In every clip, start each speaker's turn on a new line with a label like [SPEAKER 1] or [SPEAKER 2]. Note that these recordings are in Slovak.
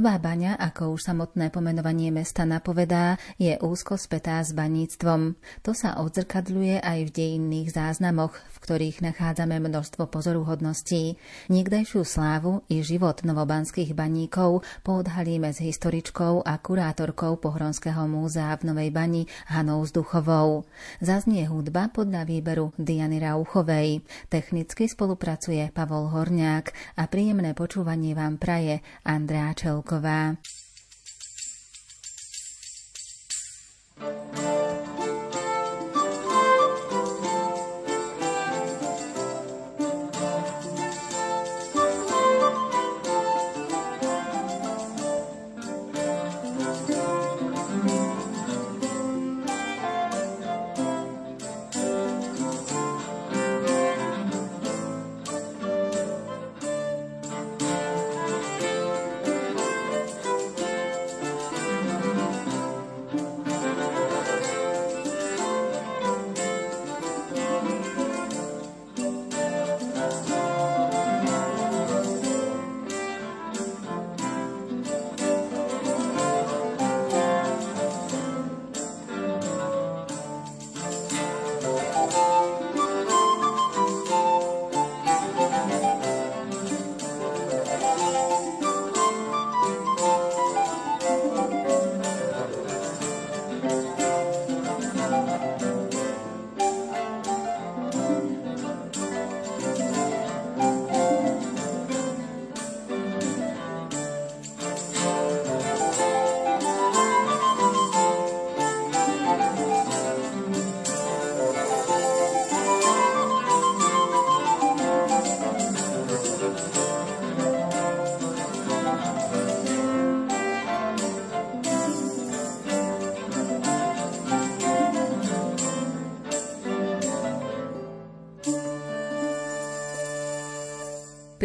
[SPEAKER 1] Nová baňa, ako už samotné pomenovanie mesta napovedá, je úzko spätá s baníctvom. To sa odzrkadľuje aj v dejinných záznamoch, v ktorých nachádzame množstvo pozoruhodností. Niekdajšiu slávu i život novobanských baníkov poodhalíme s historičkou a kurátorkou Pohronského múzea v Novej bani Hanou Zduchovou. Zaznie hudba podľa výberu Diany Rauchovej. Technicky spolupracuje Pavol Horňák a príjemné počúvanie vám praje Andrea Čel Šalková.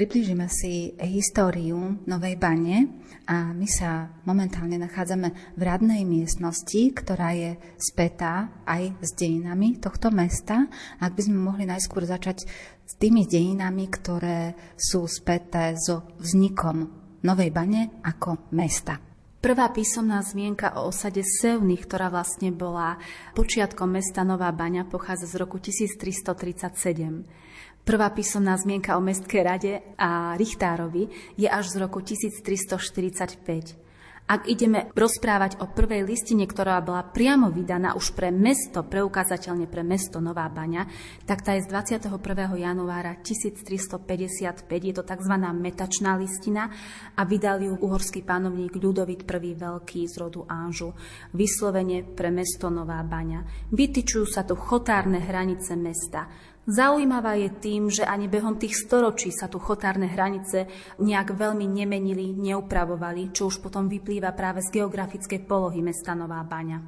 [SPEAKER 1] Priblížime si históriu Novej Bane a my sa momentálne nachádzame v radnej miestnosti, ktorá je spätá aj s dejinami tohto mesta. Ak by sme mohli najskôr začať s tými dejinami, ktoré sú späté so vznikom Novej Bane ako mesta.
[SPEAKER 2] Prvá písomná zmienka o osade Sevny, ktorá vlastne bola počiatkom mesta Nová Baňa, pochádza z roku 1337. Prvá písomná zmienka o Mestskej rade a Richtárovi je až z roku 1345. Ak ideme rozprávať o prvej listine, ktorá bola priamo vydaná už pre mesto, preukázateľne pre mesto Nová Baňa, tak tá je z 21. januára 1355. Je to tzv. metačná listina a vydal ju uhorský pánovník Ľudovit I. Veľký z rodu Anžu. Vyslovene pre mesto Nová Baňa. Vytyčujú sa tu chotárne hranice mesta. Zaujímavá je tým, že ani behom tých storočí sa tu chotárne hranice nejak veľmi nemenili, neupravovali, čo už potom vyplýva práve z geografickej polohy mesta Nová Baňa.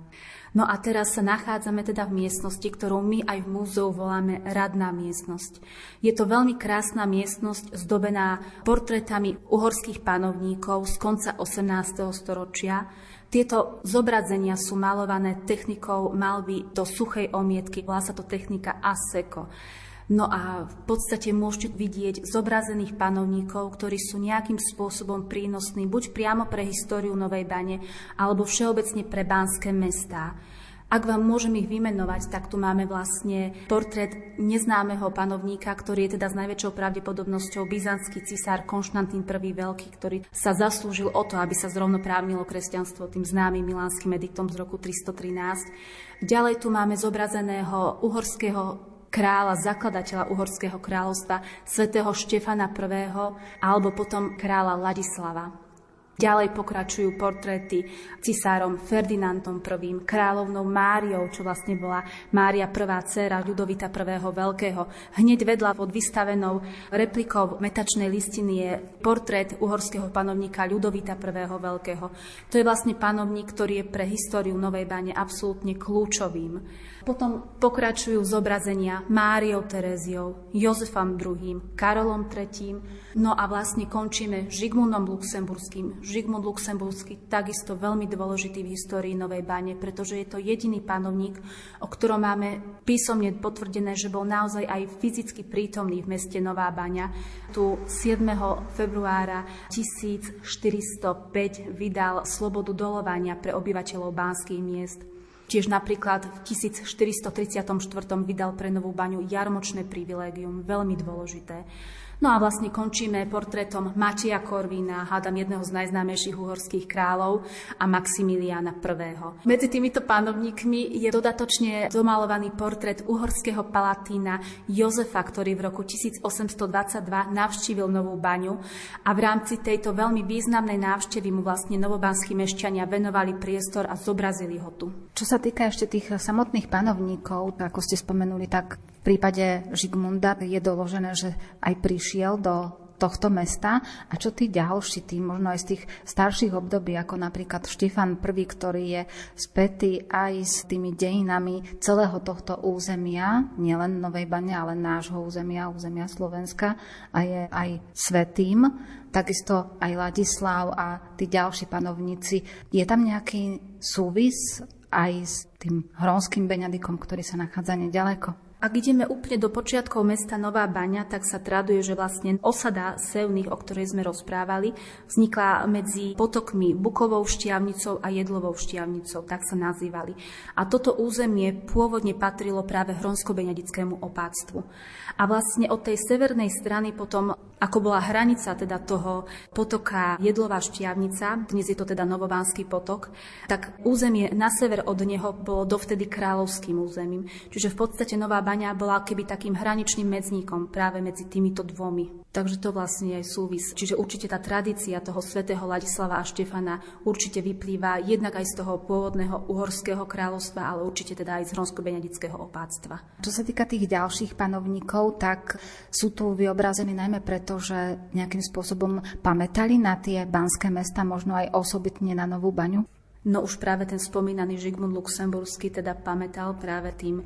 [SPEAKER 2] No a teraz sa nachádzame teda v miestnosti, ktorú my aj v múzeu voláme radná miestnosť. Je to veľmi krásna miestnosť zdobená portrétami uhorských panovníkov z konca 18. storočia, tieto zobrazenia sú malované technikou malby do suchej omietky, volá sa to technika aseko. No a v podstate môžete vidieť zobrazených panovníkov, ktorí sú nejakým spôsobom prínosní buď priamo pre históriu Novej Bane, alebo všeobecne pre bánske mestá. Ak vám môžem ich vymenovať, tak tu máme vlastne portrét neznámeho panovníka, ktorý je teda s najväčšou pravdepodobnosťou byzantský cisár Konštantín I. Veľký, ktorý sa zaslúžil o to, aby sa zrovnoprávnilo kresťanstvo tým známym milánskym ediktom z roku 313. Ďalej tu máme zobrazeného uhorského kráľa, zakladateľa Uhorského kráľovstva, svätého Štefana I. alebo potom kráľa Ladislava. Ďalej pokračujú portréty cisárom Ferdinandom I, kráľovnou Máriou, čo vlastne bola Mária prvá dcéra Ľudovita I. Veľkého. Hneď vedľa pod vystavenou replikou metačnej listiny je portrét uhorského panovníka Ľudovita I. Veľkého. To je vlastne panovník, ktorý je pre históriu Novej Bane absolútne kľúčovým. Potom pokračujú zobrazenia Máriou Teréziou, Jozefom II, Karolom III, no a vlastne končíme Žigmundom Luxemburským, Žigmund Luxemburský, takisto veľmi dôležitý v histórii Novej Bane, pretože je to jediný panovník, o ktorom máme písomne potvrdené, že bol naozaj aj fyzicky prítomný v meste Nová Baňa. Tu 7. februára 1405 vydal slobodu dolovania pre obyvateľov bánskych miest. Tiež napríklad v 1434 vydal pre Novú baňu jarmočné privilégium, veľmi dôležité. No a vlastne končíme portrétom Matia Korvína, hádam jedného z najznámejších uhorských kráľov a Maximiliána I. Medzi týmito pánovníkmi je dodatočne domalovaný portrét uhorského palatína Jozefa, ktorý v roku 1822 navštívil Novú baňu a v rámci tejto veľmi významnej návštevy mu vlastne novobanskí mešťania venovali priestor a zobrazili ho tu.
[SPEAKER 1] Čo sa týka ešte tých samotných panovníkov, ako ste spomenuli, tak v prípade Žigmunda je doložené, že aj prišiel do tohto mesta a čo tí ďalší, tí možno aj z tých starších období, ako napríklad Štefan I, ktorý je spätý aj s tými dejinami celého tohto územia, nielen Novej Bane, ale nášho územia, územia Slovenska a je aj svetým, takisto aj Ladislav a tí ďalší panovníci. Je tam nejaký súvis aj s tým hronským Beňadikom, ktorý sa nachádza nedaleko?
[SPEAKER 2] Ak ideme úplne do počiatkov mesta Nová Baňa, tak sa traduje, že vlastne osada Sevných, o ktorej sme rozprávali, vznikla medzi potokmi Bukovou štiavnicou a Jedlovou štiavnicou, tak sa nazývali. A toto územie pôvodne patrilo práve Hronsko-Beňadickému opáctvu. A vlastne od tej severnej strany potom ako bola hranica teda toho potoka Jedlová Štiavnica, dnes je to teda Novobánsky potok, tak územie na sever od neho bolo dovtedy kráľovským územím. Čiže v podstate Nová Baňa bola keby takým hraničným medzníkom práve medzi týmito dvomi. Takže to vlastne je súvis. Čiže určite tá tradícia toho svätého Ladislava a Štefana určite vyplýva jednak aj z toho pôvodného uhorského kráľovstva, ale určite teda aj z hronsko-beňadického opáctva.
[SPEAKER 1] Čo sa týka tých ďalších panovníkov, tak sú tu vyobrazení najmä preto, pretože nejakým spôsobom pamätali na tie banské mesta, možno aj osobitne na Novú baňu?
[SPEAKER 2] No už práve ten spomínaný Žigmund Luxemburský teda pamätal práve tým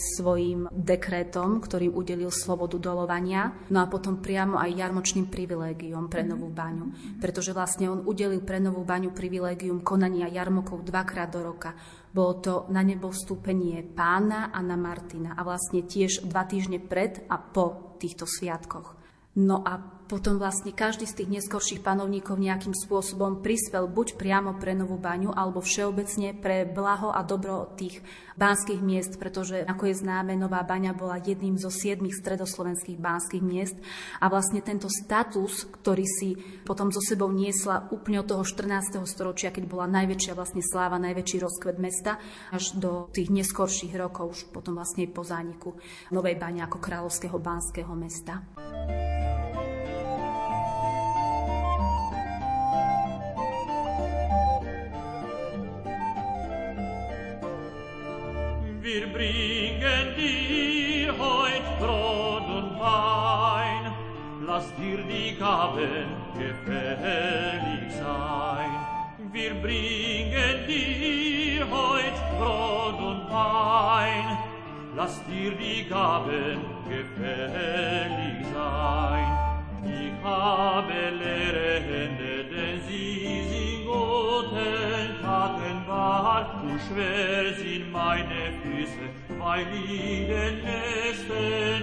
[SPEAKER 2] svojim dekrétom, ktorým udelil slobodu dolovania, no a potom priamo aj jarmočným privilégiom pre Novú baňu. Pretože vlastne on udelil pre Novú baňu privilégium konania jarmokov dvakrát do roka. Bolo to na nebo vstúpenie pána a na Martina a vlastne tiež dva týždne pred a po týchto sviatkoch. No a potom vlastne každý z tých neskorších panovníkov nejakým spôsobom prispel buď priamo pre Novú baňu, alebo všeobecne pre blaho a dobro tých bánskych miest, pretože ako je známe, Nová baňa bola jedným zo siedmých stredoslovenských bánskych miest a vlastne tento status, ktorý si potom so sebou niesla úplne od toho 14. storočia, keď bola najväčšia vlastne sláva, najväčší rozkvet mesta, až do tých neskorších rokov, už potom vlastne po zániku Novej baňa ako kráľovského bánskeho mesta.
[SPEAKER 3] Wir bringen dir heut Brot und Wein, lass dir die Gaben gefällig sein. Wir bringen dir heut Brot und Wein, lass dir die Gaben gefällig sein. Ich habe leere Hände, denn sie sind Gottes. Haar, du schwerst in meine Füße, weil ihnen es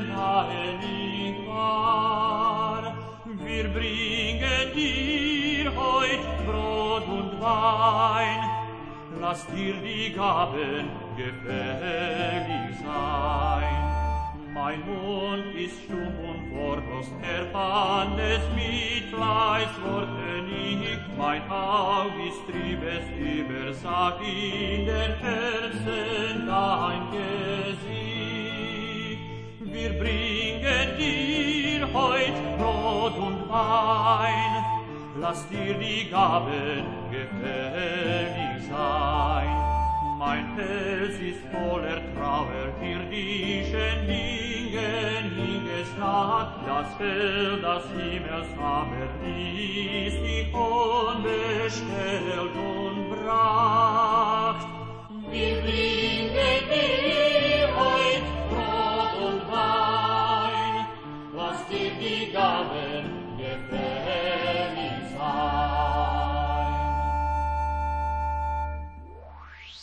[SPEAKER 3] nahe liegt war. Wir bringen dir heut Brot und Wein, lass dir die Gaben gefällig sein. Mein Mund ist stumm und wortlos, er kann es mit leis Worte nicht. Mein Aug ist triebes, Übersag in der Herzen dein Gesicht. Wir bringen dir heut Brot und Wein, lass dir die Gaben gefällig sein. Mein Fels ist voller Trauer, hier die Dingen, Dinges nach, das Feld, das Himmels, aber dies die unbestellt und bracht. Wir bringen dir heut Brot und Wein, was dir die Gabe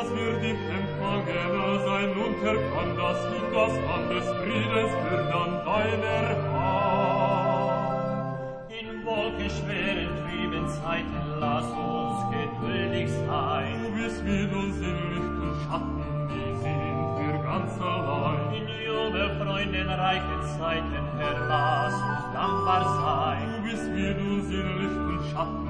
[SPEAKER 3] das wird im Empfangener sein
[SPEAKER 4] und erkannt das Lied, das an des Friedens wird an deiner Hand.
[SPEAKER 3] In wolkenschweren trüben Zeiten lass uns geduldig sein.
[SPEAKER 4] Du bist mit uns in Licht und Schatten, die sind wir ganz allein.
[SPEAKER 3] In jubel freundenreichen Zeiten, Herr, lass uns dankbar sein.
[SPEAKER 4] Du bist mit uns in Licht und Schatten,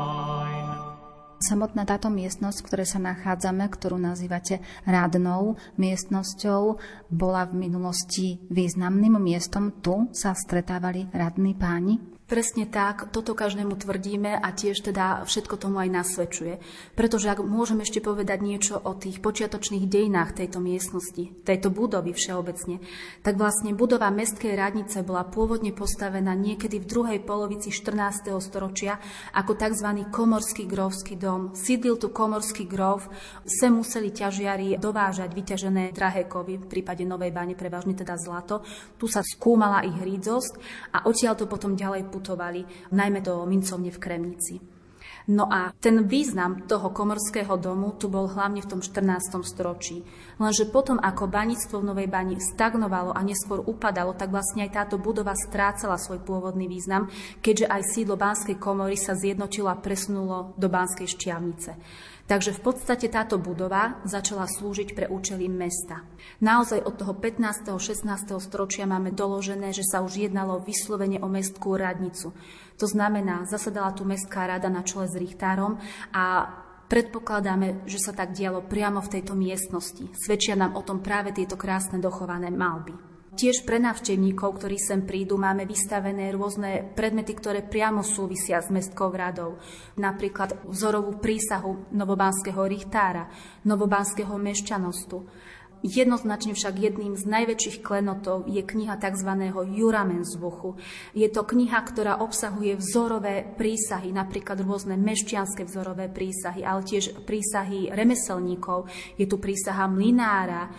[SPEAKER 1] Samotná táto miestnosť, v ktorej sa nachádzame, ktorú nazývate rádnou miestnosťou, bola v minulosti významným miestom. Tu sa stretávali radní páni?
[SPEAKER 2] Presne tak, toto každému tvrdíme a tiež teda všetko tomu aj nasvedčuje. Pretože ak môžem ešte povedať niečo o tých počiatočných dejinách tejto miestnosti, tejto budovy všeobecne, tak vlastne budova Mestskej radnice bola pôvodne postavená niekedy v druhej polovici 14. storočia ako tzv. komorský grovský dom. Sídlil tu komorský grov, sem museli ťažiari dovážať vyťažené drahé kovy, v prípade Novej bane prevažne teda zlato. Tu sa skúmala ich hrídzosť a odtiaľ to potom ďalej putovali, najmä do mincovne v Kremnici. No a ten význam toho komorského domu tu bol hlavne v tom 14. storočí. Lenže potom, ako baníctvo v Novej bani stagnovalo a neskôr upadalo, tak vlastne aj táto budova strácala svoj pôvodný význam, keďže aj sídlo Banskej komory sa zjednotilo a presunulo do Banskej šťavnice. Takže v podstate táto budova začala slúžiť pre účely mesta. Naozaj od toho 15. 16. storočia máme doložené, že sa už jednalo vyslovene o mestskú radnicu. To znamená, zasadala tu mestská rada na čele s Richtárom a Predpokladáme, že sa tak dialo priamo v tejto miestnosti. Svedčia nám o tom práve tieto krásne dochované malby. Tiež pre návštevníkov, ktorí sem prídu, máme vystavené rôzne predmety, ktoré priamo súvisia s mestskou radou. Napríklad vzorovú prísahu novobánskeho richtára, novobánskeho mešťanostu. Jednoznačne však jedným z najväčších klenotov je kniha tzv. Juramensbuchu. Je to kniha, ktorá obsahuje vzorové prísahy, napríklad rôzne mešťanské vzorové prísahy, ale tiež prísahy remeselníkov. Je tu prísaha mlinára,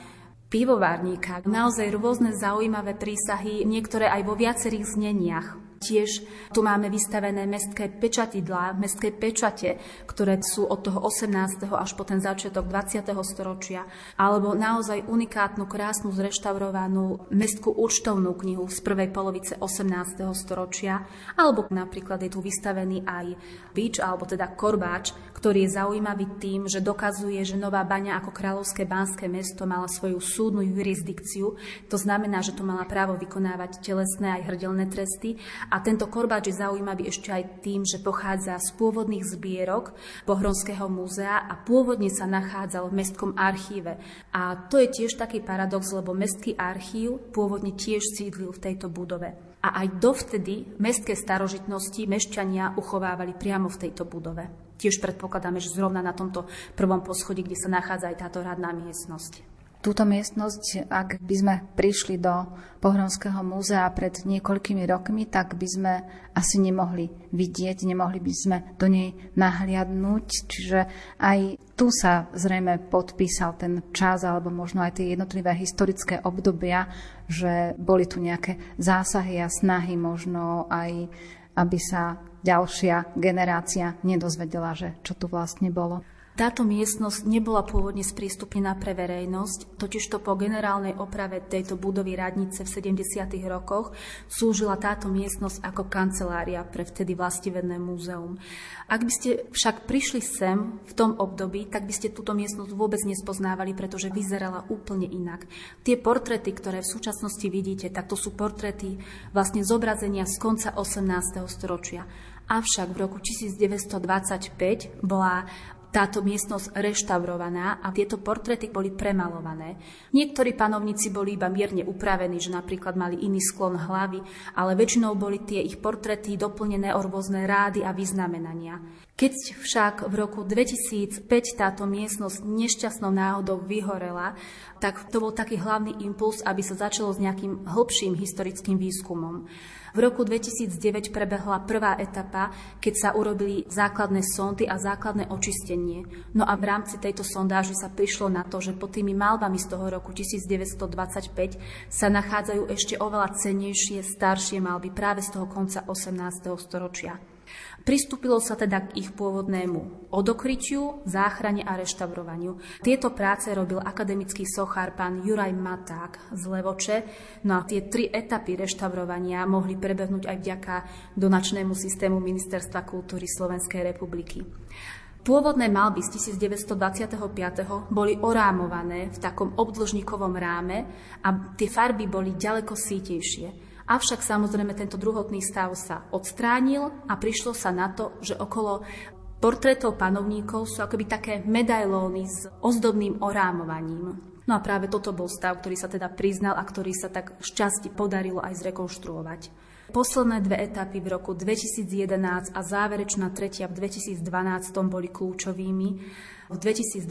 [SPEAKER 2] pivovárníka. Naozaj rôzne zaujímavé prísahy, niektoré aj vo viacerých zneniach. Tiež tu máme vystavené mestské pečatidlá, mestské pečate, ktoré sú od toho 18. až po ten začiatok 20. storočia, alebo naozaj unikátnu, krásnu, zreštaurovanú mestskú účtovnú knihu z prvej polovice 18. storočia, alebo napríklad je tu vystavený aj bič, alebo teda korbáč, ktorý je zaujímavý tým, že dokazuje, že Nová Baňa ako kráľovské banské mesto mala svoju súdnu jurisdikciu. To znamená, že to mala právo vykonávať telesné aj hrdelné tresty a tento korbáč je zaujímavý ešte aj tým, že pochádza z pôvodných zbierok Pohronského múzea a pôvodne sa nachádzal v mestskom archíve. A to je tiež taký paradox, lebo mestský archív pôvodne tiež sídlil v tejto budove. A aj dovtedy mestské starožitnosti mešťania uchovávali priamo v tejto budove. Tiež predpokladáme, že zrovna na tomto prvom poschodí, kde sa nachádza aj táto radná miestnosť.
[SPEAKER 1] Túto miestnosť, ak by sme prišli do Pohronského múzea pred niekoľkými rokmi, tak by sme asi nemohli vidieť, nemohli by sme do nej nahliadnúť. Čiže aj tu sa zrejme podpísal ten čas, alebo možno aj tie jednotlivé historické obdobia, že boli tu nejaké zásahy a snahy možno aj, aby sa ďalšia generácia nedozvedela, že čo tu vlastne bolo.
[SPEAKER 2] Táto miestnosť nebola pôvodne sprístupnená pre verejnosť, totižto po generálnej oprave tejto budovy radnice v 70. rokoch slúžila táto miestnosť ako kancelária pre vtedy vlastivedné múzeum. Ak by ste však prišli sem v tom období, tak by ste túto miestnosť vôbec nespoznávali, pretože vyzerala úplne inak. Tie portrety, ktoré v súčasnosti vidíte, tak to sú portrety vlastne zobrazenia z konca 18. storočia. Avšak v roku 1925 bola táto miestnosť reštaurovaná a tieto portréty boli premalované. Niektorí panovníci boli iba mierne upravení, že napríklad mali iný sklon hlavy, ale väčšinou boli tie ich portréty doplnené o rôzne rády a vyznamenania. Keď však v roku 2005 táto miestnosť nešťastnou náhodou vyhorela, tak to bol taký hlavný impuls, aby sa začalo s nejakým hĺbším historickým výskumom. V roku 2009 prebehla prvá etapa, keď sa urobili základné sondy a základné očistenie. No a v rámci tejto sondáže sa prišlo na to, že pod tými malbami z toho roku 1925 sa nachádzajú ešte oveľa cenejšie, staršie malby práve z toho konca 18. storočia. Pristúpilo sa teda k ich pôvodnému odokrytiu, záchrane a reštaurovaniu. Tieto práce robil akademický sochár pán Juraj Maták z Levoče, no a tie tri etapy reštaurovania mohli prebehnúť aj vďaka donačnému systému Ministerstva kultúry Slovenskej republiky. Pôvodné malby z 1925. boli orámované v takom obdĺžnikovom ráme a tie farby boli ďaleko sítejšie. Avšak samozrejme tento druhotný stav sa odstránil a prišlo sa na to, že okolo portrétov panovníkov sú akoby také medailóny s ozdobným orámovaním. No a práve toto bol stav, ktorý sa teda priznal a ktorý sa tak šťastí podarilo aj zrekonštruovať. Posledné dve etapy v roku 2011 a záverečná tretia v 2012 boli kľúčovými. V 2012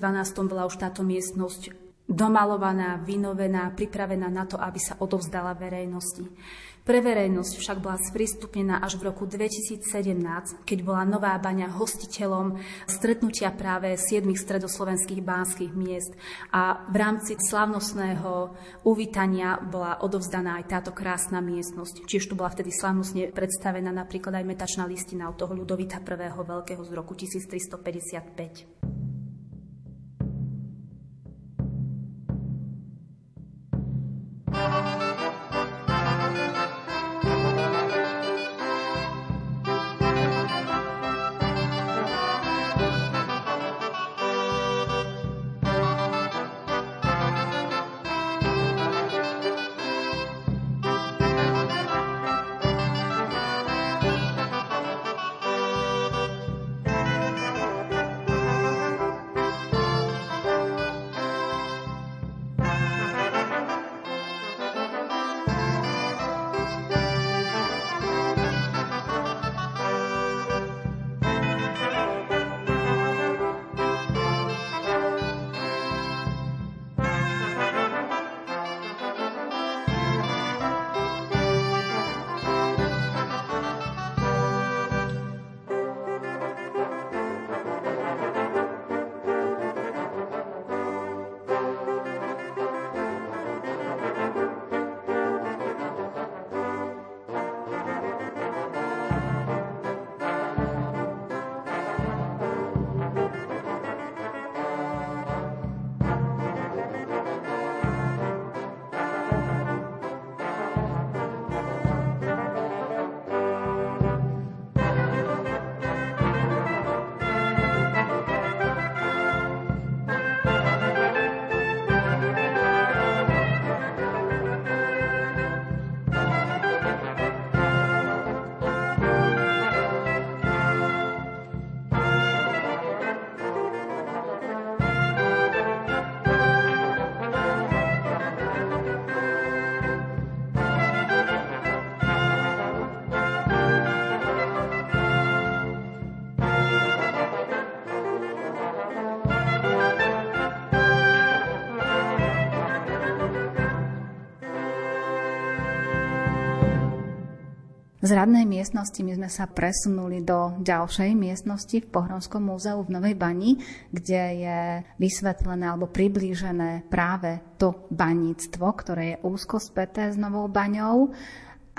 [SPEAKER 2] bola už táto miestnosť domalovaná, vynovená, pripravená na to, aby sa odovzdala verejnosti. Pre verejnosť však bola sprístupnená až v roku 2017, keď bola Nová baňa hostiteľom stretnutia práve siedmých stredoslovenských bánskych miest a v rámci slavnostného uvítania bola odovzdaná aj táto krásna miestnosť. Čiže tu bola vtedy slavnostne predstavená napríklad aj metačná listina od toho Ľudovita I. Veľkého z roku 1355.
[SPEAKER 1] Z radnej miestnosti my sme sa presunuli do ďalšej miestnosti v Pohronskom múzeu v Novej Bani, kde je vysvetlené alebo priblížené práve to baníctvo, ktoré je úzko späté s Novou Baňou.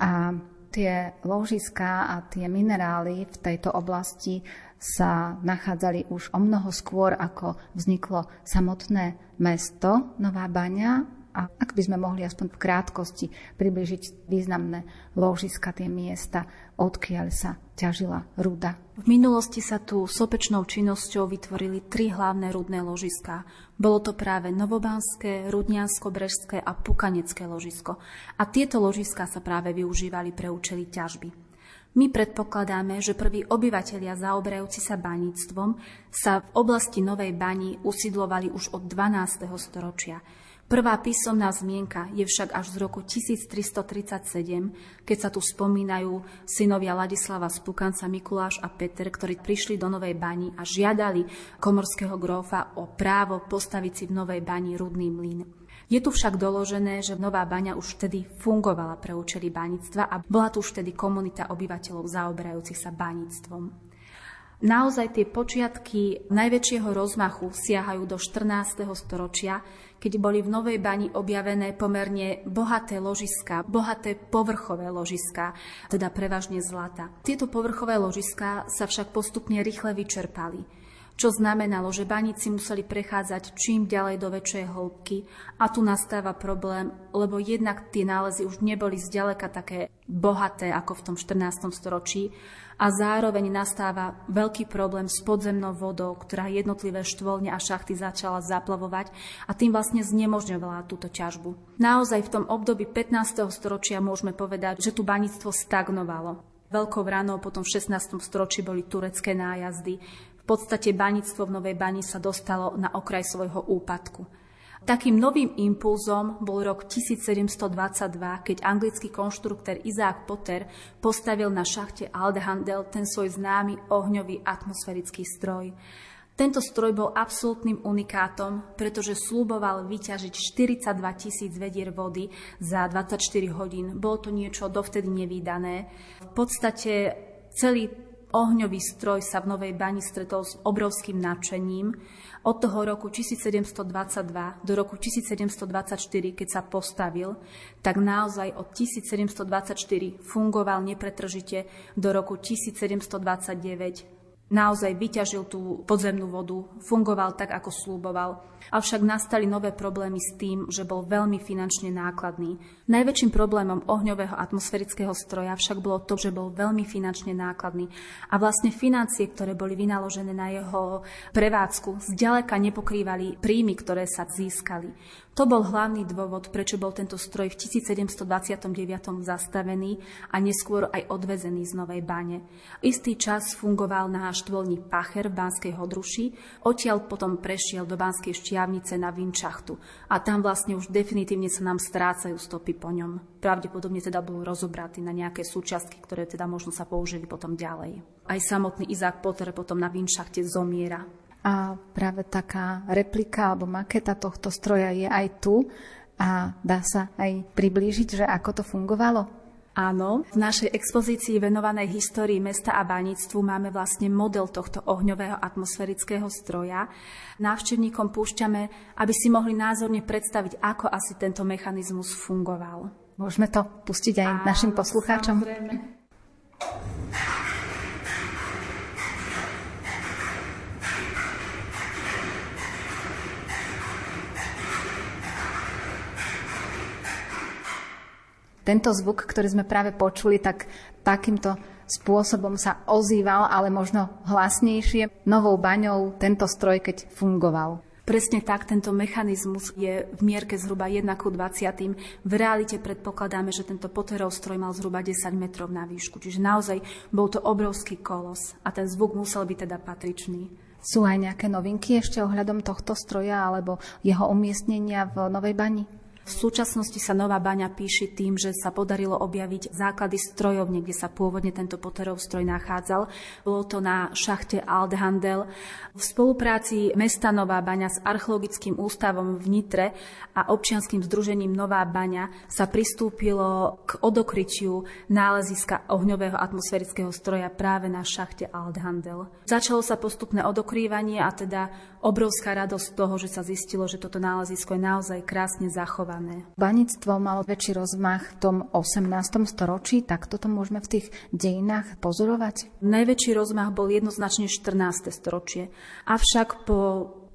[SPEAKER 1] A tie ložiská a tie minerály v tejto oblasti sa nachádzali už o mnoho skôr, ako vzniklo samotné mesto Nová Baňa a ak by sme mohli aspoň v krátkosti približiť významné ložiska, tie miesta, odkiaľ sa ťažila ruda.
[SPEAKER 2] V minulosti sa tu sopečnou činnosťou vytvorili tri hlavné rudné ložiska. Bolo to práve Novobanské, Rudniansko-Brežské a Pukanecké ložisko. A tieto ložiska sa práve využívali pre účely ťažby. My predpokladáme, že prví obyvatelia zaoberajúci sa baníctvom sa v oblasti Novej bani usidlovali už od 12. storočia. Prvá písomná zmienka je však až z roku 1337, keď sa tu spomínajú synovia Ladislava Spukanca, Mikuláš a Peter, ktorí prišli do Novej bani a žiadali komorského grófa o právo postaviť si v Novej bani rudný mlyn. Je tu však doložené, že Nová baňa už vtedy fungovala pre účely baníctva a bola tu už vtedy komunita obyvateľov zaoberajúcich sa baníctvom. Naozaj tie počiatky najväčšieho rozmachu siahajú do 14. storočia, keď boli v Novej bani objavené pomerne bohaté ložiska, bohaté povrchové ložiska, teda prevažne zlata. Tieto povrchové ložiska sa však postupne rýchle vyčerpali čo znamenalo, že baníci museli prechádzať čím ďalej do väčšej hĺbky a tu nastáva problém, lebo jednak tie nálezy už neboli zďaleka také bohaté ako v tom 14. storočí a zároveň nastáva veľký problém s podzemnou vodou, ktorá jednotlivé štvolne a šachty začala zaplavovať a tým vlastne znemožňovala túto ťažbu. Naozaj v tom období 15. storočia môžeme povedať, že tu baníctvo stagnovalo. Veľkou ranou potom v 16. storočí boli turecké nájazdy, v podstate baníctvo v Novej Bani sa dostalo na okraj svojho úpadku. Takým novým impulzom bol rok 1722, keď anglický konštruktor Isaac Potter postavil na šachte Aldehandel ten svoj známy ohňový atmosférický stroj. Tento stroj bol absolútnym unikátom, pretože slúboval vyťažiť 42 tisíc vedier vody za 24 hodín. Bolo to niečo dovtedy nevýdané. V podstate celý Ohňový stroj sa v Novej bani stretol s obrovským nadšením. Od toho roku 1722 do roku 1724, keď sa postavil, tak naozaj od 1724 fungoval nepretržite do roku 1729 naozaj vyťažil tú podzemnú vodu, fungoval tak, ako slúboval. Avšak nastali nové problémy s tým, že bol veľmi finančne nákladný. Najväčším problémom ohňového atmosférického stroja však bolo to, že bol veľmi finančne nákladný. A vlastne financie, ktoré boli vynaložené na jeho prevádzku, zďaleka nepokrývali príjmy, ktoré sa získali. To bol hlavný dôvod, prečo bol tento stroj v 1729 zastavený a neskôr aj odvezený z Novej bane. Istý čas fungoval na štvolní Pacher v Banskej Hodruši, odtiaľ potom prešiel do Banskej Štiavnice na Vinčachtu a tam vlastne už definitívne sa nám strácajú stopy po ňom. Pravdepodobne teda bol rozobratý na nejaké súčiastky, ktoré teda možno sa použili potom ďalej. Aj samotný Izák Potter potom na Vinčachte zomiera.
[SPEAKER 1] A práve taká replika alebo maketa tohto stroja je aj tu a dá sa aj priblížiť, že ako to fungovalo?
[SPEAKER 2] Áno, v našej expozícii venovanej histórii mesta a baníctvu máme vlastne model tohto ohňového atmosférického stroja. Návštevníkom púšťame, aby si mohli názorne predstaviť, ako asi tento mechanizmus fungoval.
[SPEAKER 1] Môžeme to pustiť aj Áno, našim poslucháčom?
[SPEAKER 2] Samozrejme.
[SPEAKER 1] Tento zvuk, ktorý sme práve počuli, tak takýmto spôsobom sa ozýval, ale možno hlasnejšie, novou baňou tento stroj, keď fungoval.
[SPEAKER 2] Presne tak, tento mechanizmus je v mierke zhruba 1 ku 20. V realite predpokladáme, že tento Potterov stroj mal zhruba 10 metrov na výšku. Čiže naozaj bol to obrovský kolos a ten zvuk musel byť teda patričný.
[SPEAKER 1] Sú aj nejaké novinky ešte ohľadom tohto stroja alebo jeho umiestnenia v Novej bani?
[SPEAKER 2] V súčasnosti sa Nová baňa píši tým, že sa podarilo objaviť základy strojovne, kde sa pôvodne tento Potterov stroj nachádzal. Bolo to na šachte Aldhandel. V spolupráci mesta Nová baňa s Archeologickým ústavom v Nitre a občianským združením Nová baňa sa pristúpilo k odokrytiu náleziska ohňového atmosférického stroja práve na šachte Aldhandel. Začalo sa postupné odokrývanie a teda obrovská radosť toho, že sa zistilo, že toto nálezisko je naozaj krásne zachované.
[SPEAKER 1] Baníctvo malo väčší rozmach v tom 18. storočí, tak toto môžeme v tých dejinách pozorovať?
[SPEAKER 2] Najväčší rozmach bol jednoznačne 14. storočie. Avšak po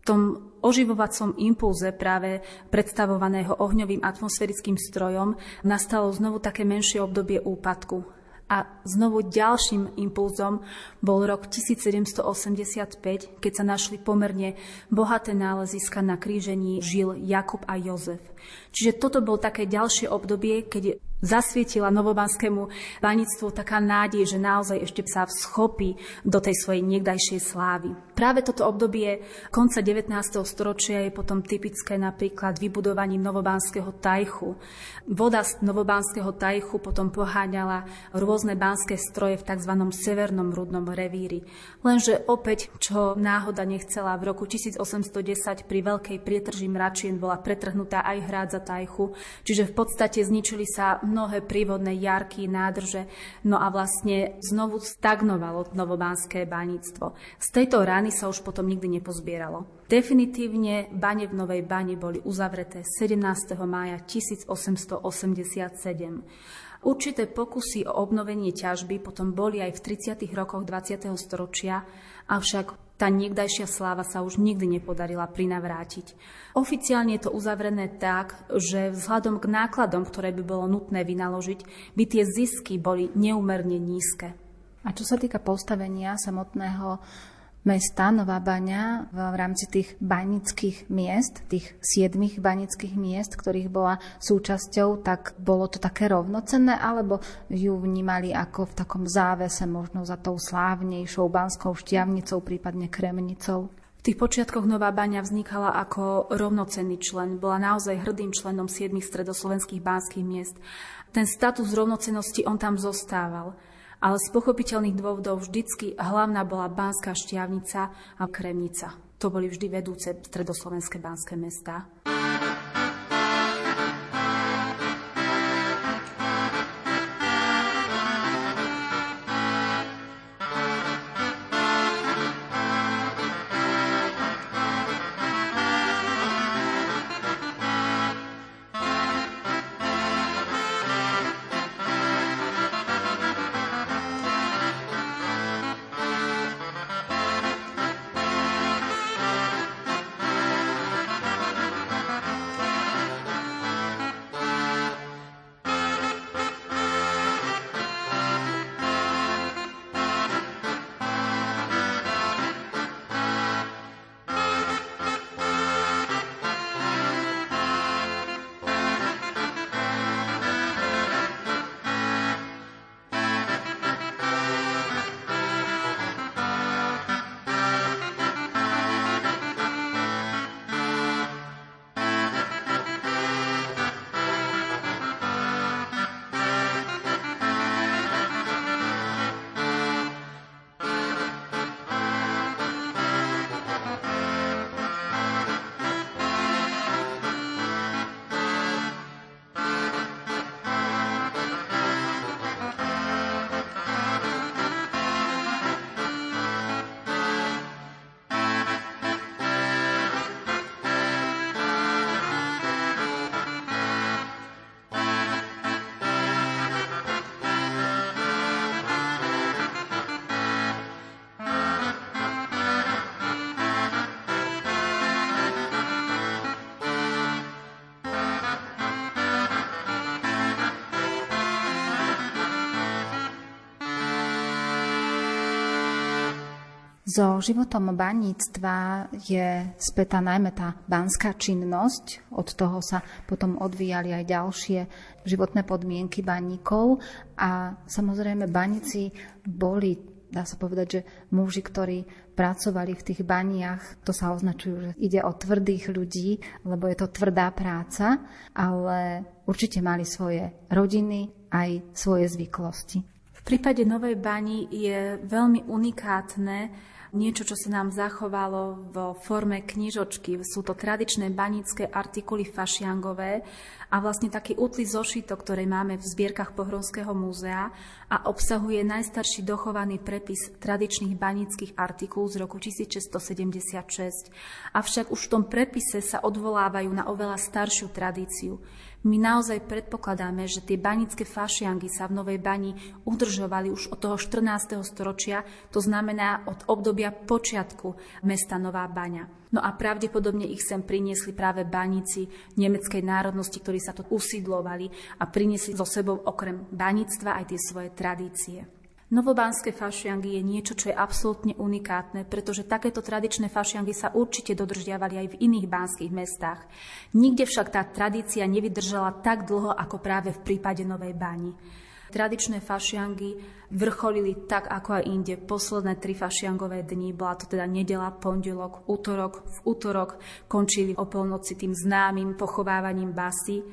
[SPEAKER 2] tom oživovacom impulze práve predstavovaného ohňovým atmosférickým strojom nastalo znovu také menšie obdobie úpadku. A znovu ďalším impulzom bol rok 1785, keď sa našli pomerne bohaté náleziska na krížení žil Jakub a Jozef. Čiže toto bol také ďalšie obdobie, keď zasvietila novobanskému banictvu taká nádej, že naozaj ešte sa vschopí do tej svojej niekdajšej slávy. Práve toto obdobie konca 19. storočia je potom typické napríklad vybudovaním novobánskeho tajchu. Voda z novobánskeho tajchu potom poháňala rôzne bánske stroje v tzv. severnom rudnom revíri. Lenže opäť, čo náhoda nechcela, v roku 1810 pri veľkej prietrži mračien bola pretrhnutá aj hrádza tajchu, čiže v podstate zničili sa mnohé prívodné jarky, nádrže, no a vlastne znovu stagnovalo novobánske baníctvo. Z tejto bany sa už potom nikdy nepozbieralo. Definitívne bane v Novej bani boli uzavreté 17. mája 1887. Určité pokusy o obnovenie ťažby potom boli aj v 30. rokoch 20. storočia, avšak tá niekdajšia sláva sa už nikdy nepodarila prinavrátiť. Oficiálne je to uzavrené tak, že vzhľadom k nákladom, ktoré by bolo nutné vynaložiť, by tie zisky boli neumerne nízke.
[SPEAKER 1] A čo sa týka postavenia samotného mesta Nová Baňa v rámci tých banických miest, tých siedmých banických miest, ktorých bola súčasťou, tak bolo to také rovnocenné, alebo ju vnímali ako v takom závese, možno za tou slávnejšou banskou šťavnicou, prípadne kremnicou?
[SPEAKER 2] V tých počiatkoch Nová Baňa vznikala ako rovnocenný člen. Bola naozaj hrdým členom siedmých stredoslovenských banských miest. Ten status rovnocenosti on tam zostával ale z pochopiteľných dôvodov vždycky hlavná bola Banská šťavnica a Kremnica. To boli vždy vedúce stredoslovenské banské mesta.
[SPEAKER 1] So životom baníctva je spätá najmä tá banská činnosť. Od toho sa potom odvíjali aj ďalšie životné podmienky baníkov. A samozrejme baníci boli, dá sa povedať, že muži, ktorí pracovali v tých baniach, to sa označujú, že ide o tvrdých ľudí, lebo je to tvrdá práca, ale určite mali svoje rodiny aj svoje zvyklosti.
[SPEAKER 2] V prípade Novej bani je veľmi unikátne, niečo, čo sa nám zachovalo vo forme knižočky. Sú to tradičné banické artikuly fašiangové a vlastne taký útly zošito, ktoré máme v zbierkach Pohronského múzea a obsahuje najstarší dochovaný prepis tradičných banických artikul z roku 1676. Avšak už v tom prepise sa odvolávajú na oveľa staršiu tradíciu. My naozaj predpokladáme, že tie banické fašiangy sa v Novej bani udržovali už od toho 14. storočia, to znamená od obdobia počiatku mesta Nová baňa. No a pravdepodobne ich sem priniesli práve baníci nemeckej národnosti, ktorí sa tu usídlovali a priniesli so sebou okrem baníctva aj tie svoje tradície. Novobánske fašiangy je niečo, čo je absolútne unikátne, pretože takéto tradičné fašiangy sa určite dodržiavali aj v iných bánskych mestách. Nikde však tá tradícia nevydržala tak dlho, ako práve v prípade Novej báni. Tradičné fašiangy vrcholili tak ako aj inde. Posledné tri fašiangové dni, bola to teda nedela, pondelok, útorok. V útorok končili o polnoci tým známym pochovávaním basy.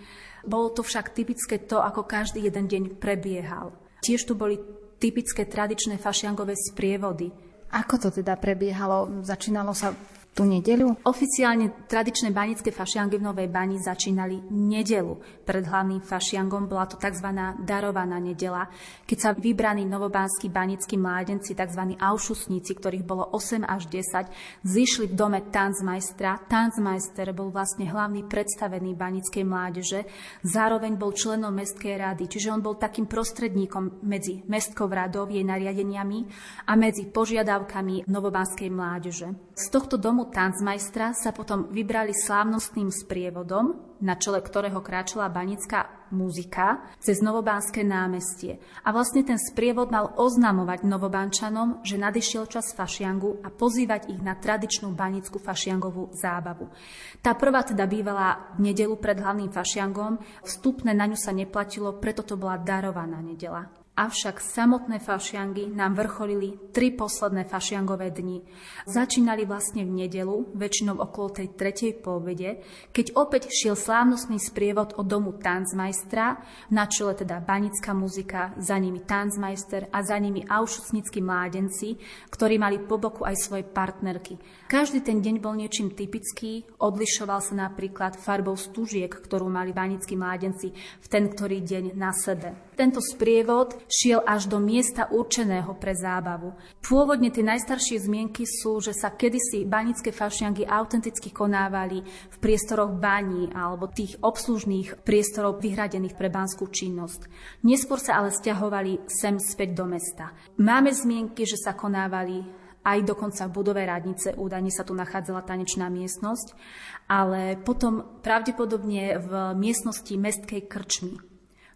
[SPEAKER 2] Bolo to však typické to, ako každý jeden deň prebiehal. Tiež tu boli typické tradičné fašiangové sprievody.
[SPEAKER 1] Ako to teda prebiehalo? Začínalo sa tú nedeľu?
[SPEAKER 2] Oficiálne tradičné banické fašiangy v Novej Bani začínali nedelu. Pred hlavným fašiangom bola to tzv. darovaná nedela, keď sa vybraní novobánsky banickí mládenci, tzv. aušusníci, ktorých bolo 8 až 10, zišli v dome tanzmajstra. Tanzmajster bol vlastne hlavný predstavený banickej mládeže, zároveň bol členom mestskej rady, čiže on bol takým prostredníkom medzi mestkou radou, jej nariadeniami a medzi požiadavkami novobánskej mládeže. Z tohto domu tancmajstra sa potom vybrali slávnostným sprievodom, na čele ktorého kráčala banická muzika, cez Novobánske námestie. A vlastne ten sprievod mal oznamovať Novobánčanom, že nadišiel čas fašiangu a pozývať ich na tradičnú banickú fašiangovú zábavu. Tá prvá teda bývala v nedelu pred hlavným fašiangom, vstupné na ňu sa neplatilo, preto to bola darovaná nedela. Avšak samotné fašiangy nám vrcholili tri posledné fašiangové dni. Začínali vlastne v nedelu, väčšinou okolo tej tretej povede, keď opäť šiel slávnostný sprievod od domu tanzmajstra, na čele teda banická muzika, za nimi tanzmajster a za nimi aušucnickí mládenci, ktorí mali po boku aj svoje partnerky. Každý ten deň bol niečím typický, odlišoval sa napríklad farbou stužiek, ktorú mali banickí mládenci v ten ktorý deň na sebe. Tento sprievod šiel až do miesta určeného pre zábavu. Pôvodne tie najstaršie zmienky sú, že sa kedysi banické fašiangy autenticky konávali v priestoroch baní alebo tých obslužných priestorov vyhradených pre banskú činnosť. Neskôr sa ale stiahovali sem späť do mesta. Máme zmienky, že sa konávali aj dokonca v budove radnice údajne sa tu nachádzala tanečná miestnosť, ale potom pravdepodobne v miestnosti mestskej krčmy.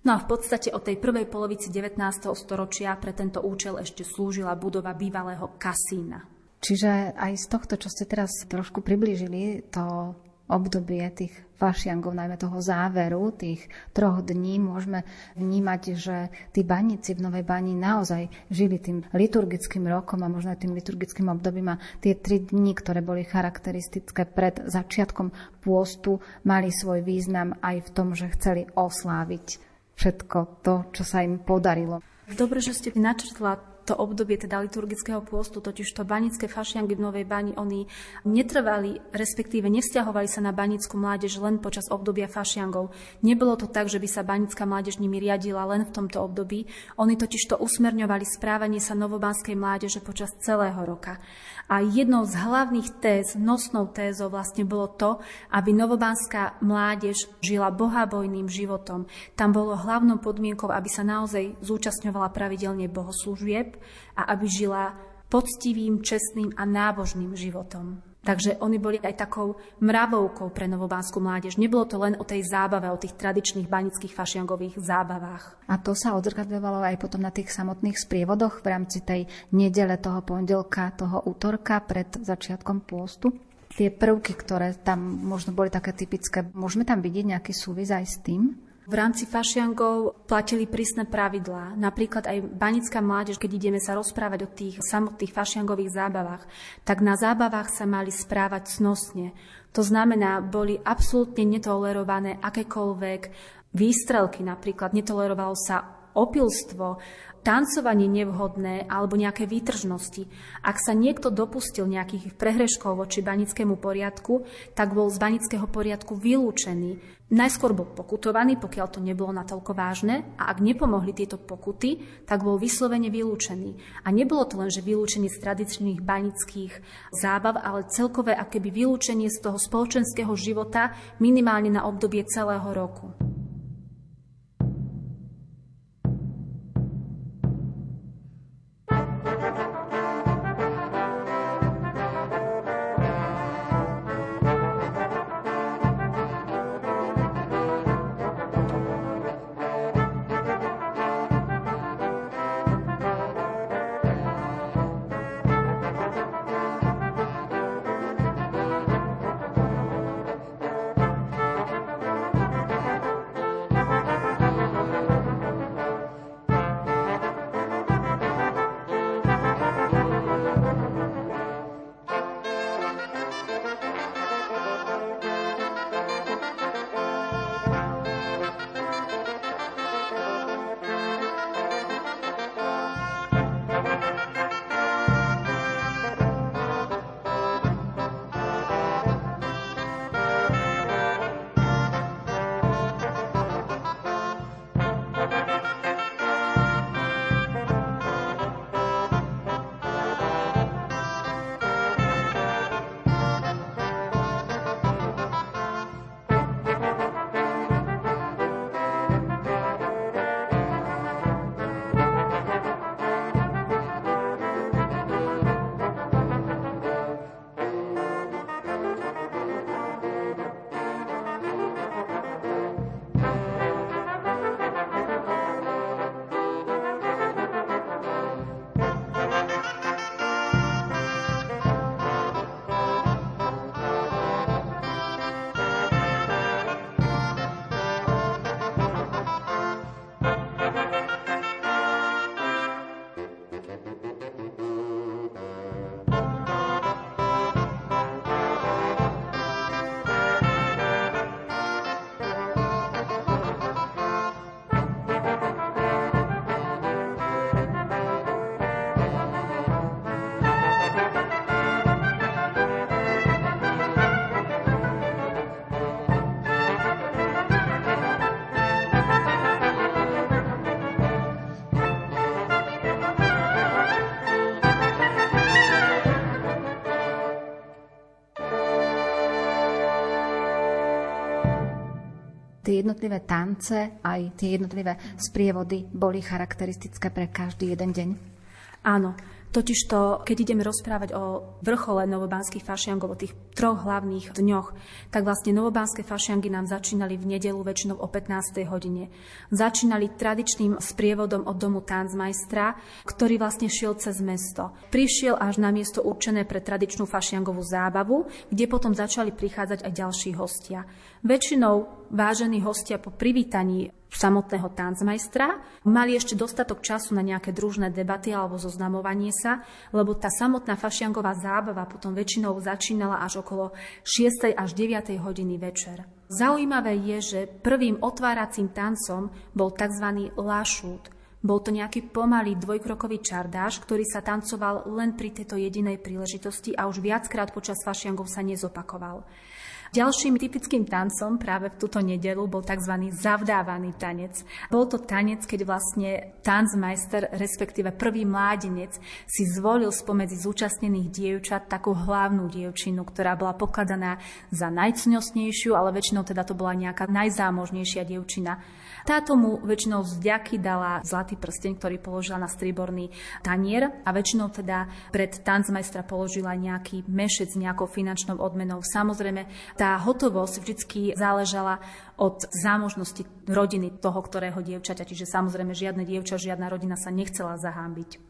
[SPEAKER 2] No a v podstate od tej prvej polovici 19. storočia pre tento účel ešte slúžila budova bývalého kasína.
[SPEAKER 1] Čiže aj z tohto, čo ste teraz trošku priblížili, to obdobie tých fašiangov, najmä toho záveru, tých troch dní, môžeme vnímať, že tí baníci v Novej Bani naozaj žili tým liturgickým rokom a možno aj tým liturgickým obdobím a tie tri dni, ktoré boli charakteristické pred začiatkom pôstu, mali svoj význam aj v tom, že chceli osláviť všetko to, čo sa im podarilo.
[SPEAKER 2] Dobre, že ste načrtla to obdobie teda liturgického pôstu, totiž to banické fašiangy v Novej Bani, oni netrvali, respektíve nevzťahovali sa na banickú mládež len počas obdobia fašiangov. Nebolo to tak, že by sa banická mládež nimi riadila len v tomto období. Oni totiž to usmerňovali správanie sa novobanskej mládeže počas celého roka. A jednou z hlavných téz, nosnou tézou vlastne bolo to, aby novobanská mládež žila bohabojným životom. Tam bolo hlavnou podmienkou, aby sa naozaj zúčastňovala pravidelne bohoslúžieb a aby žila poctivým, čestným a nábožným životom. Takže oni boli aj takou mravoukou pre novobánsku mládež. Nebolo to len o tej zábave, o tých tradičných banických fašiangových zábavách.
[SPEAKER 1] A to sa odzrkadľovalo aj potom na tých samotných sprievodoch v rámci tej nedele toho pondelka, toho útorka pred začiatkom pôstu? Tie prvky, ktoré tam možno boli také typické, môžeme tam vidieť nejaký súvis aj s tým?
[SPEAKER 2] V rámci fašiangov platili prísne pravidlá. Napríklad aj banická mládež, keď ideme sa rozprávať o tých samotných fašiangových zábavách, tak na zábavách sa mali správať snosne. To znamená, boli absolútne netolerované akékoľvek výstrelky napríklad, netolerovalo sa opilstvo, tancovanie nevhodné alebo nejaké výtržnosti. Ak sa niekto dopustil nejakých prehreškov voči banickému poriadku, tak bol z banického poriadku vylúčený. Najskôr bol pokutovaný, pokiaľ to nebolo natoľko vážne a ak nepomohli tieto pokuty, tak bol vyslovene vylúčený. A nebolo to len, že vylúčenie z tradičných banických zábav, ale celkové akéby vylúčenie z toho spoločenského života minimálne na obdobie celého roku.
[SPEAKER 1] Jednotlivé tance, aj tie jednotlivé sprievody boli charakteristické pre každý jeden deň?
[SPEAKER 2] Áno, Totižto, keď ideme rozprávať o vrchole novobánskych fašiangov, o tých troch hlavných dňoch, tak vlastne novobánske fašiangy nám začínali v nedelu väčšinou o 15. hodine. Začínali tradičným sprievodom od domu Tanzmajstra, ktorý vlastne šiel cez mesto. Prišiel až na miesto určené pre tradičnú fašiangovú zábavu, kde potom začali prichádzať aj ďalší hostia. Väčšinou vážení hostia po privítaní samotného tancmajstra. Mali ešte dostatok času na nejaké družné debaty alebo zoznamovanie sa, lebo tá samotná fašiangová zábava potom väčšinou začínala až okolo 6. až 9. hodiny večer. Zaujímavé je, že prvým otváracím tancom bol tzv. lašút. Bol to nejaký pomalý dvojkrokový čardáš, ktorý sa tancoval len pri tejto jedinej príležitosti a už viackrát počas fašiangov sa nezopakoval. Ďalším typickým tancom práve v túto nedelu bol tzv. zavdávaný tanec. Bol to tanec, keď vlastne tancmeister, respektíve prvý mládenec, si zvolil spomedzi zúčastnených dievčat takú hlavnú dievčinu, ktorá bola pokladaná za najcnostnejšiu, ale väčšinou teda to bola nejaká najzámožnejšia dievčina. Táto mu väčšinou z vďaky dala zlatý prsteň, ktorý položila na striborný tanier a väčšinou teda pred tancmajstra položila nejaký mešec s nejakou finančnou odmenou. Samozrejme, tá hotovosť vždy záležala od zámožnosti rodiny toho, ktorého dievčaťa. Čiže samozrejme žiadne dievča, žiadna rodina sa nechcela zahámbiť.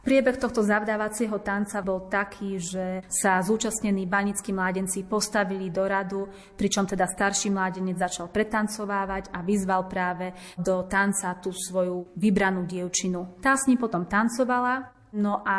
[SPEAKER 2] Priebeh tohto zavdávacieho tanca bol taký, že sa zúčastnení banickí mládenci postavili do radu, pričom teda starší mládenec začal pretancovávať a vyzval práve do tanca tú svoju vybranú dievčinu. Tá s ním potom tancovala, no a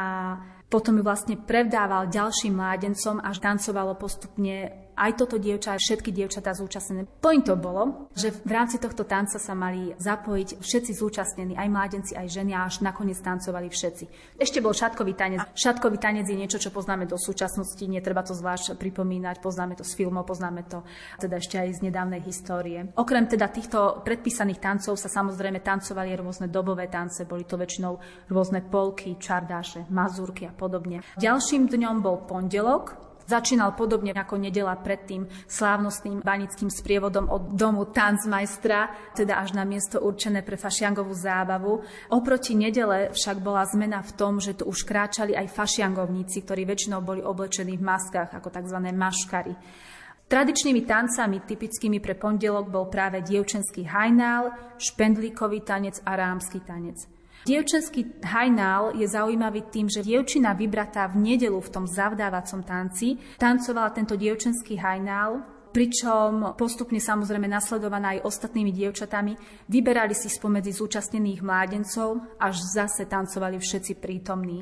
[SPEAKER 2] potom ju vlastne prevdával ďalším mládencom, až tancovalo postupne aj toto dievča, aj všetky dievčatá zúčastnené. Point to bolo, že v rámci tohto tanca sa mali zapojiť všetci zúčastnení, aj mládenci, aj ženy, a až nakoniec tancovali všetci. Ešte bol šatkový tanec. Šatkový tanec je niečo, čo poznáme do súčasnosti, netreba to zvlášť pripomínať, poznáme to z filmov, poznáme to teda ešte aj z nedávnej histórie. Okrem teda týchto predpísaných tancov sa samozrejme tancovali rôzne dobové tance, boli to väčšinou rôzne polky, čardáše, mazurky a podobne. Ďalším dňom bol pondelok, Začínal podobne ako nedela predtým slávnostným banickým sprievodom od domu Tanzmajstra, teda až na miesto určené pre fašiangovú zábavu. Oproti nedele však bola zmena v tom, že tu už kráčali aj fašiangovníci, ktorí väčšinou boli oblečení v maskách ako tzv. maškary. Tradičnými tancami typickými pre pondelok bol práve dievčenský hajnál, špendlíkový tanec a rámsky tanec. Dievčenský hajnál je zaujímavý tým, že dievčina vybratá v nedelu v tom zavdávacom tanci tancovala tento dievčenský hajnál, pričom postupne samozrejme nasledovaná aj ostatnými dievčatami, vyberali si spomedzi zúčastnených mládencov, až zase tancovali všetci prítomní.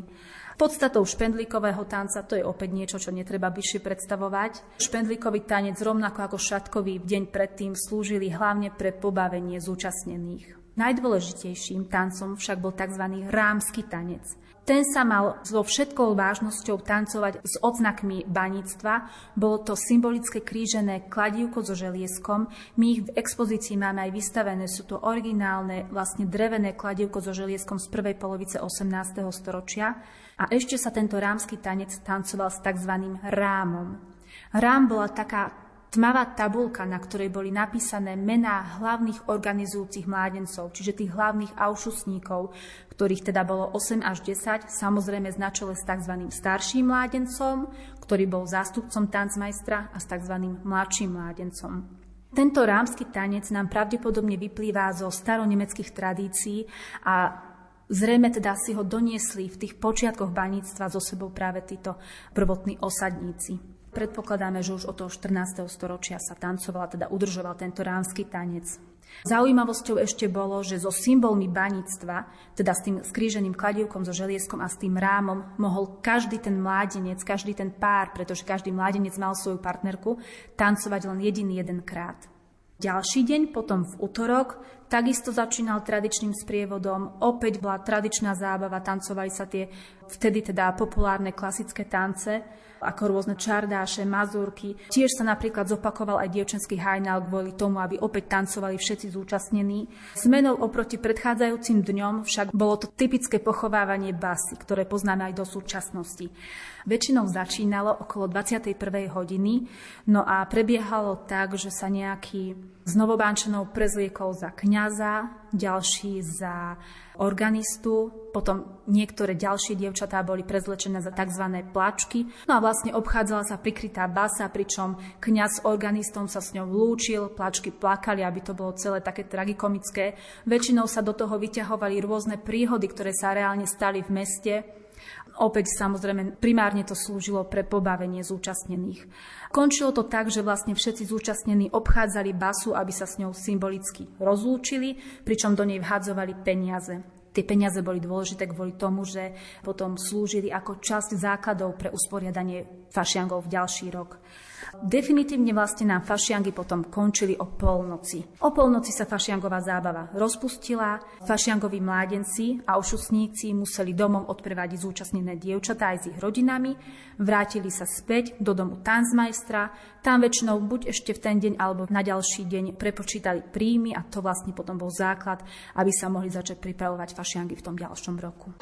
[SPEAKER 2] Podstatou špendlíkového tanca to je opäť niečo, čo netreba bližšie predstavovať. Špendlíkový tanec rovnako ako šatkový v deň predtým slúžili hlavne pre pobavenie zúčastnených. Najdôležitejším tancom však bol tzv. rámsky tanec. Ten sa mal so všetkou vážnosťou tancovať s odznakmi baníctva. Bolo to symbolické krížené kladívko so želieskom. My ich v expozícii máme aj vystavené. Sú to originálne, vlastne drevené kladívko so želieskom z prvej polovice 18. storočia. A ešte sa tento rámsky tanec tancoval s tzv. rámom. Rám bola taká tmavá tabulka, na ktorej boli napísané mená hlavných organizujúcich mládencov, čiže tých hlavných aušusníkov, ktorých teda bolo 8 až 10, samozrejme značile s tzv. starším mládencom, ktorý bol zástupcom tancmajstra a s tzv. mladším mládencom. Tento rámsky tanec nám pravdepodobne vyplýva zo staronemeckých tradícií a Zrejme teda si ho doniesli v tých počiatkoch baníctva so sebou práve títo prvotní osadníci. Predpokladáme, že už od toho 14. storočia sa tancovala, teda udržoval tento rámsky tanec. Zaujímavosťou ešte bolo, že so symbolmi baníctva, teda s tým skríženým kladivkom, so želieskom a s tým rámom, mohol každý ten mládenec, každý ten pár, pretože každý mládenec mal svoju partnerku, tancovať len jediný jeden krát. Ďalší deň, potom v útorok, takisto začínal tradičným sprievodom. Opäť bola tradičná zábava, tancovali sa tie vtedy teda populárne klasické tance ako rôzne čardáše, mazurky. Tiež sa napríklad zopakoval aj dievčenský hajnal kvôli tomu, aby opäť tancovali všetci zúčastnení. Zmenou oproti predchádzajúcim dňom však bolo to typické pochovávanie basy, ktoré poznáme aj do súčasnosti. Väčšinou začínalo okolo 21. hodiny, no a prebiehalo tak, že sa nejaký z Novobánčanov prezliekol za kňaza, ďalší za organistu, potom niektoré ďalšie dievčatá boli prezlečené za tzv. plačky. No a vlastne obchádzala sa prikrytá basa, pričom kňaz s organistom sa s ňou lúčil, plačky plakali, aby to bolo celé také tragikomické. Väčšinou sa do toho vyťahovali rôzne príhody, ktoré sa reálne stali v meste. Opäť samozrejme primárne to slúžilo pre pobavenie zúčastnených. Končilo to tak, že vlastne všetci zúčastnení obchádzali basu, aby sa s ňou symbolicky rozlúčili, pričom do nej vhadzovali peniaze. Tie peniaze boli dôležité kvôli tomu, že potom slúžili ako časť základov pre usporiadanie fašiangov v ďalší rok. Definitívne vlastne nám fašiangy potom končili o polnoci. O polnoci sa fašiangová zábava rozpustila, fašiangoví mládenci a ošusníci museli domov odprevadiť zúčastnené dievčatá aj s ich rodinami, vrátili sa späť do domu tanzmajstra, tam väčšinou buď ešte v ten deň alebo na ďalší deň prepočítali príjmy a to vlastne potom bol základ, aby sa mohli začať pripravovať fašiangy v tom ďalšom roku.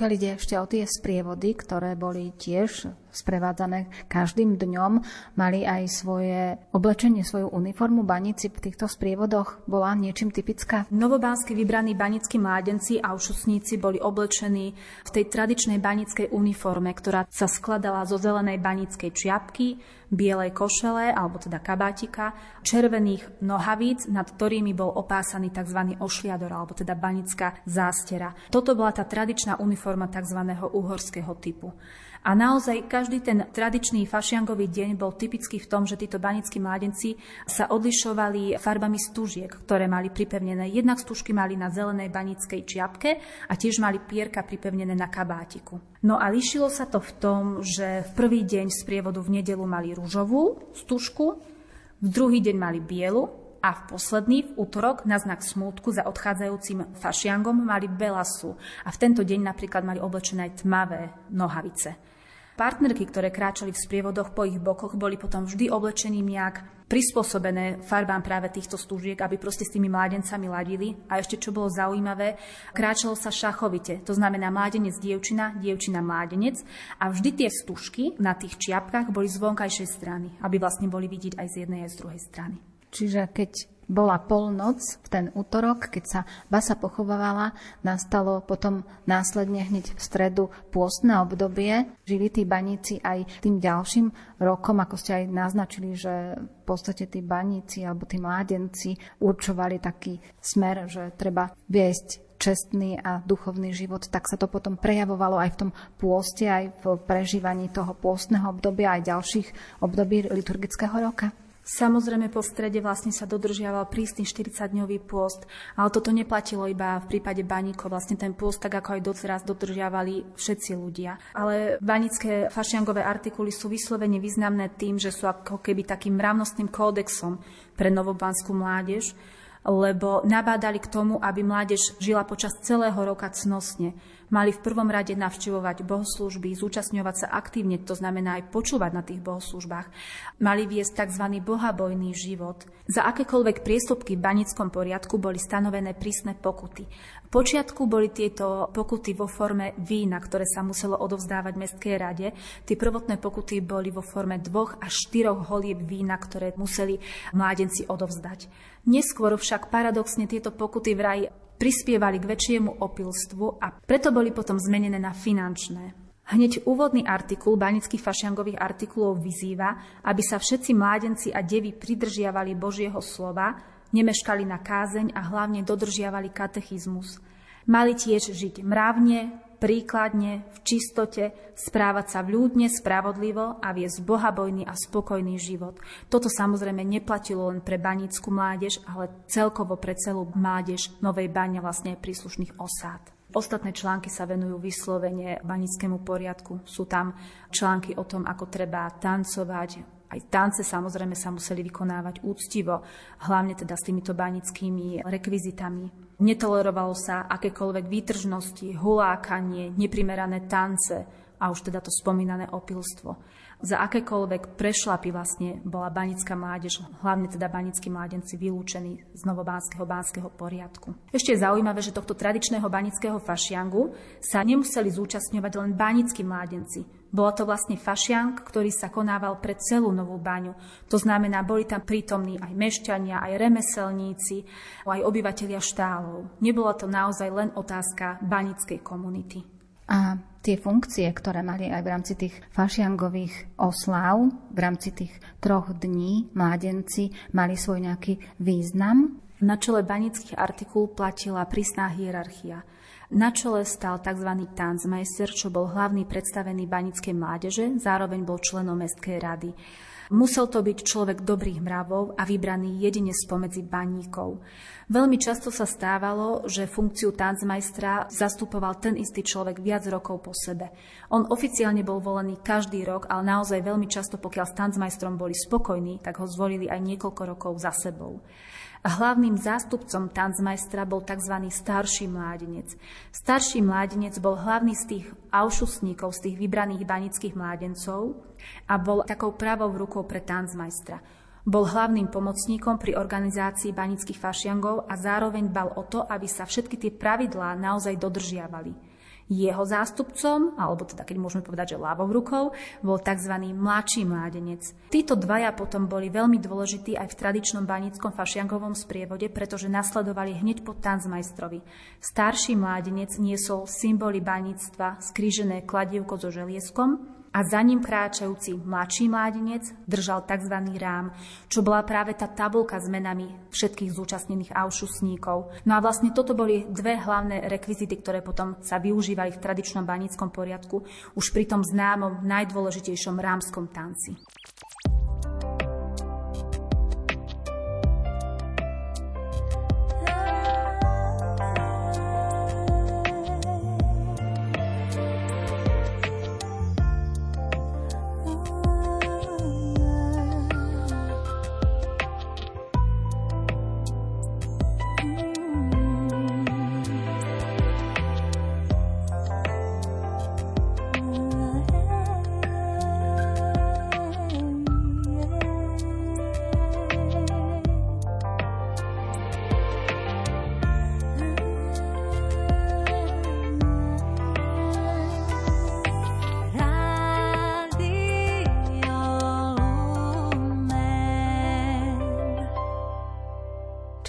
[SPEAKER 1] Pokiaľ ide ešte o tie sprievody, ktoré boli tiež sprevádzané každým dňom, mali aj svoje oblečenie, svoju uniformu. Baníci v týchto sprievodoch bola niečím typická?
[SPEAKER 2] Novobánsky vybraní banickí mládenci a ušusníci boli oblečení v tej tradičnej banickej uniforme, ktorá sa skladala zo zelenej banickej čiapky, bielej košele, alebo teda kabátika, červených nohavíc, nad ktorými bol opásaný tzv. ošliador, alebo teda banická zástera. Toto bola tá tradičná uniforma tzv. uhorského typu. A naozaj každý ten tradičný fašiangový deň bol typický v tom, že títo banickí mládenci sa odlišovali farbami stúžiek, ktoré mali pripevnené. Jednak stúžky mali na zelenej banickej čiapke a tiež mali pierka pripevnené na kabátiku. No a líšilo sa to v tom, že v prvý deň z prievodu v nedelu mali rúžovú stúžku, v druhý deň mali bielu a v posledný, v útorok, na znak smútku za odchádzajúcim fašiangom mali belasu a v tento deň napríklad mali oblečené aj tmavé nohavice. Partnerky, ktoré kráčali v sprievodoch po ich bokoch, boli potom vždy oblečení nejak prispôsobené farbám práve týchto stúžiek, aby proste s tými mládencami ladili. A ešte čo bolo zaujímavé, kráčalo sa šachovite. To znamená mládenec, dievčina, dievčina, mládenec. A vždy tie stužky na tých čiapkách boli z vonkajšej strany, aby vlastne boli vidieť aj z jednej aj z druhej strany.
[SPEAKER 1] Čiže keď bola polnoc v ten útorok, keď sa basa pochovávala, nastalo potom následne hneď v stredu pôstne obdobie. Žili tí baníci aj tým ďalším rokom, ako ste aj naznačili, že v podstate tí baníci alebo tí mládenci určovali taký smer, že treba viesť
[SPEAKER 5] čestný a duchovný život, tak sa to potom prejavovalo aj v tom pôste, aj v prežívaní toho pôstneho obdobia, aj ďalších období liturgického roka?
[SPEAKER 2] Samozrejme po strede vlastne sa dodržiaval prísny 40-dňový pôst, ale toto neplatilo iba v prípade baníkov. Vlastne ten pôst, tak ako aj doteraz, dodržiavali všetci ľudia. Ale banické fašiangové artikuly sú vyslovene významné tým, že sú ako keby takým mravnostným kódexom pre novobanskú mládež, lebo nabádali k tomu, aby mládež žila počas celého roka cnosne mali v prvom rade navštevovať bohoslužby, zúčastňovať sa aktívne, to znamená aj počúvať na tých bohoslužbách. Mali viesť tzv. bohabojný život. Za akékoľvek priestupky v banickom poriadku boli stanovené prísne pokuty. V počiatku boli tieto pokuty vo forme vína, ktoré sa muselo odovzdávať Mestskej rade. Tie prvotné pokuty boli vo forme dvoch až štyroch holieb vína, ktoré museli mládenci odovzdať. Neskôr však paradoxne tieto pokuty vraj prispievali k väčšiemu opilstvu a preto boli potom zmenené na finančné. Hneď úvodný artikul banických fašiangových artikulov vyzýva, aby sa všetci mládenci a devy pridržiavali Božieho slova, nemeškali na kázeň a hlavne dodržiavali katechizmus. Mali tiež žiť mravne, príkladne, v čistote, správať sa vľúdne, spravodlivo a viesť bohabojný a spokojný život. Toto samozrejme neplatilo len pre banícku mládež, ale celkovo pre celú mládež Novej Bane, vlastne príslušných osád. Ostatné články sa venujú vyslovene banickému poriadku. Sú tam články o tom, ako treba tancovať, aj tance samozrejme sa museli vykonávať úctivo, hlavne teda s týmito banickými rekvizitami. Netolerovalo sa akékoľvek výtržnosti, hulákanie, neprimerané tance a už teda to spomínané opilstvo. Za akékoľvek prešlapy vlastne bola banická mládež, hlavne teda banickí mládenci vylúčení z novobánskeho bánskeho poriadku. Ešte je zaujímavé, že tohto tradičného banického fašiangu sa nemuseli zúčastňovať len banickí mládenci, bola to vlastne fašiank, ktorý sa konával pre celú Novú baňu. To znamená, boli tam prítomní aj mešťania, aj remeselníci, aj obyvateľia štálov. Nebola to naozaj len otázka banickej komunity.
[SPEAKER 5] A tie funkcie, ktoré mali aj v rámci tých fašiangových oslav, v rámci tých troch dní mládenci mali svoj nejaký význam?
[SPEAKER 2] Na čele banických artikul platila prísná hierarchia. Na čele stal tzv. tanzmeister, čo bol hlavný predstavený banickej mládeže, zároveň bol členom Mestskej rady. Musel to byť človek dobrých mravov a vybraný jedine spomedzi baníkov. Veľmi často sa stávalo, že funkciu tanzmajstra zastupoval ten istý človek viac rokov po sebe. On oficiálne bol volený každý rok, ale naozaj veľmi často, pokiaľ s tanzmajstrom boli spokojní, tak ho zvolili aj niekoľko rokov za sebou. Hlavným zástupcom tancmajstra bol tzv. starší mládenec. Starší mládenec bol hlavný z tých aušusníkov, z tých vybraných banických mládencov a bol takou pravou rukou pre tancmajstra. Bol hlavným pomocníkom pri organizácii banických fašiangov a zároveň bal o to, aby sa všetky tie pravidlá naozaj dodržiavali. Jeho zástupcom, alebo teda keď môžeme povedať, že ľavou rukou, bol tzv. mladší mládenec. Títo dvaja potom boli veľmi dôležití aj v tradičnom banickom fašiankovom sprievode, pretože nasledovali hneď po tanzmajstrovi. Starší mládenec niesol symboly baníctva, skrížené kladivko so želieskom, a za ním kráčajúci mladší mládenec držal tzv. rám, čo bola práve tá tabulka s menami všetkých zúčastnených aušusníkov. No a vlastne toto boli dve hlavné rekvizity, ktoré potom sa využívali v tradičnom banickom poriadku už pri tom známom najdôležitejšom rámskom tanci.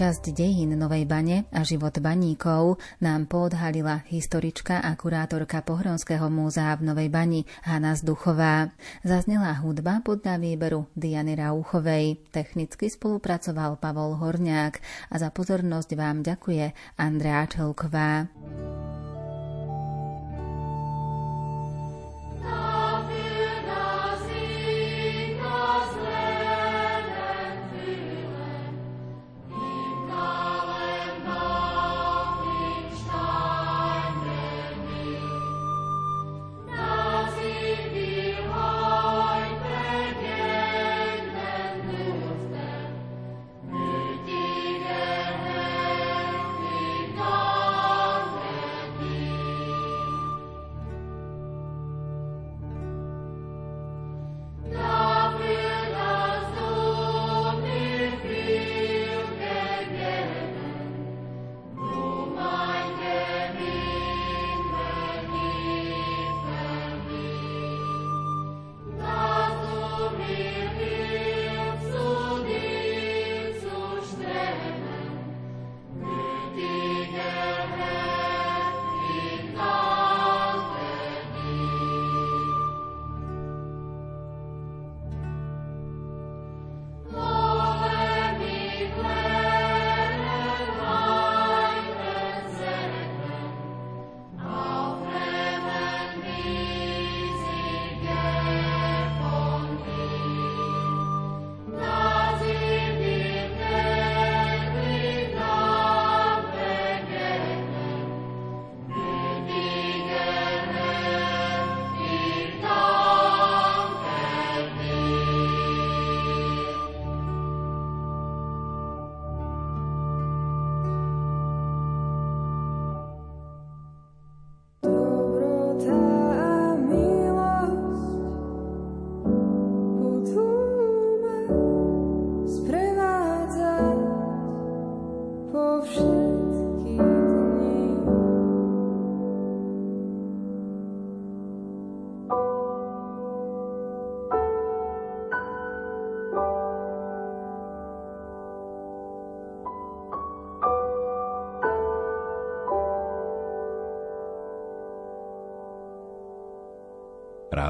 [SPEAKER 1] Časť dejín Novej bane a život baníkov nám poodhalila historička a kurátorka Pohronského múzea v Novej bani Hanna Zduchová. Zaznela hudba podľa výberu Diany Rauchovej. Technicky spolupracoval Pavol Horňák a za pozornosť vám ďakuje Andrea Čelková.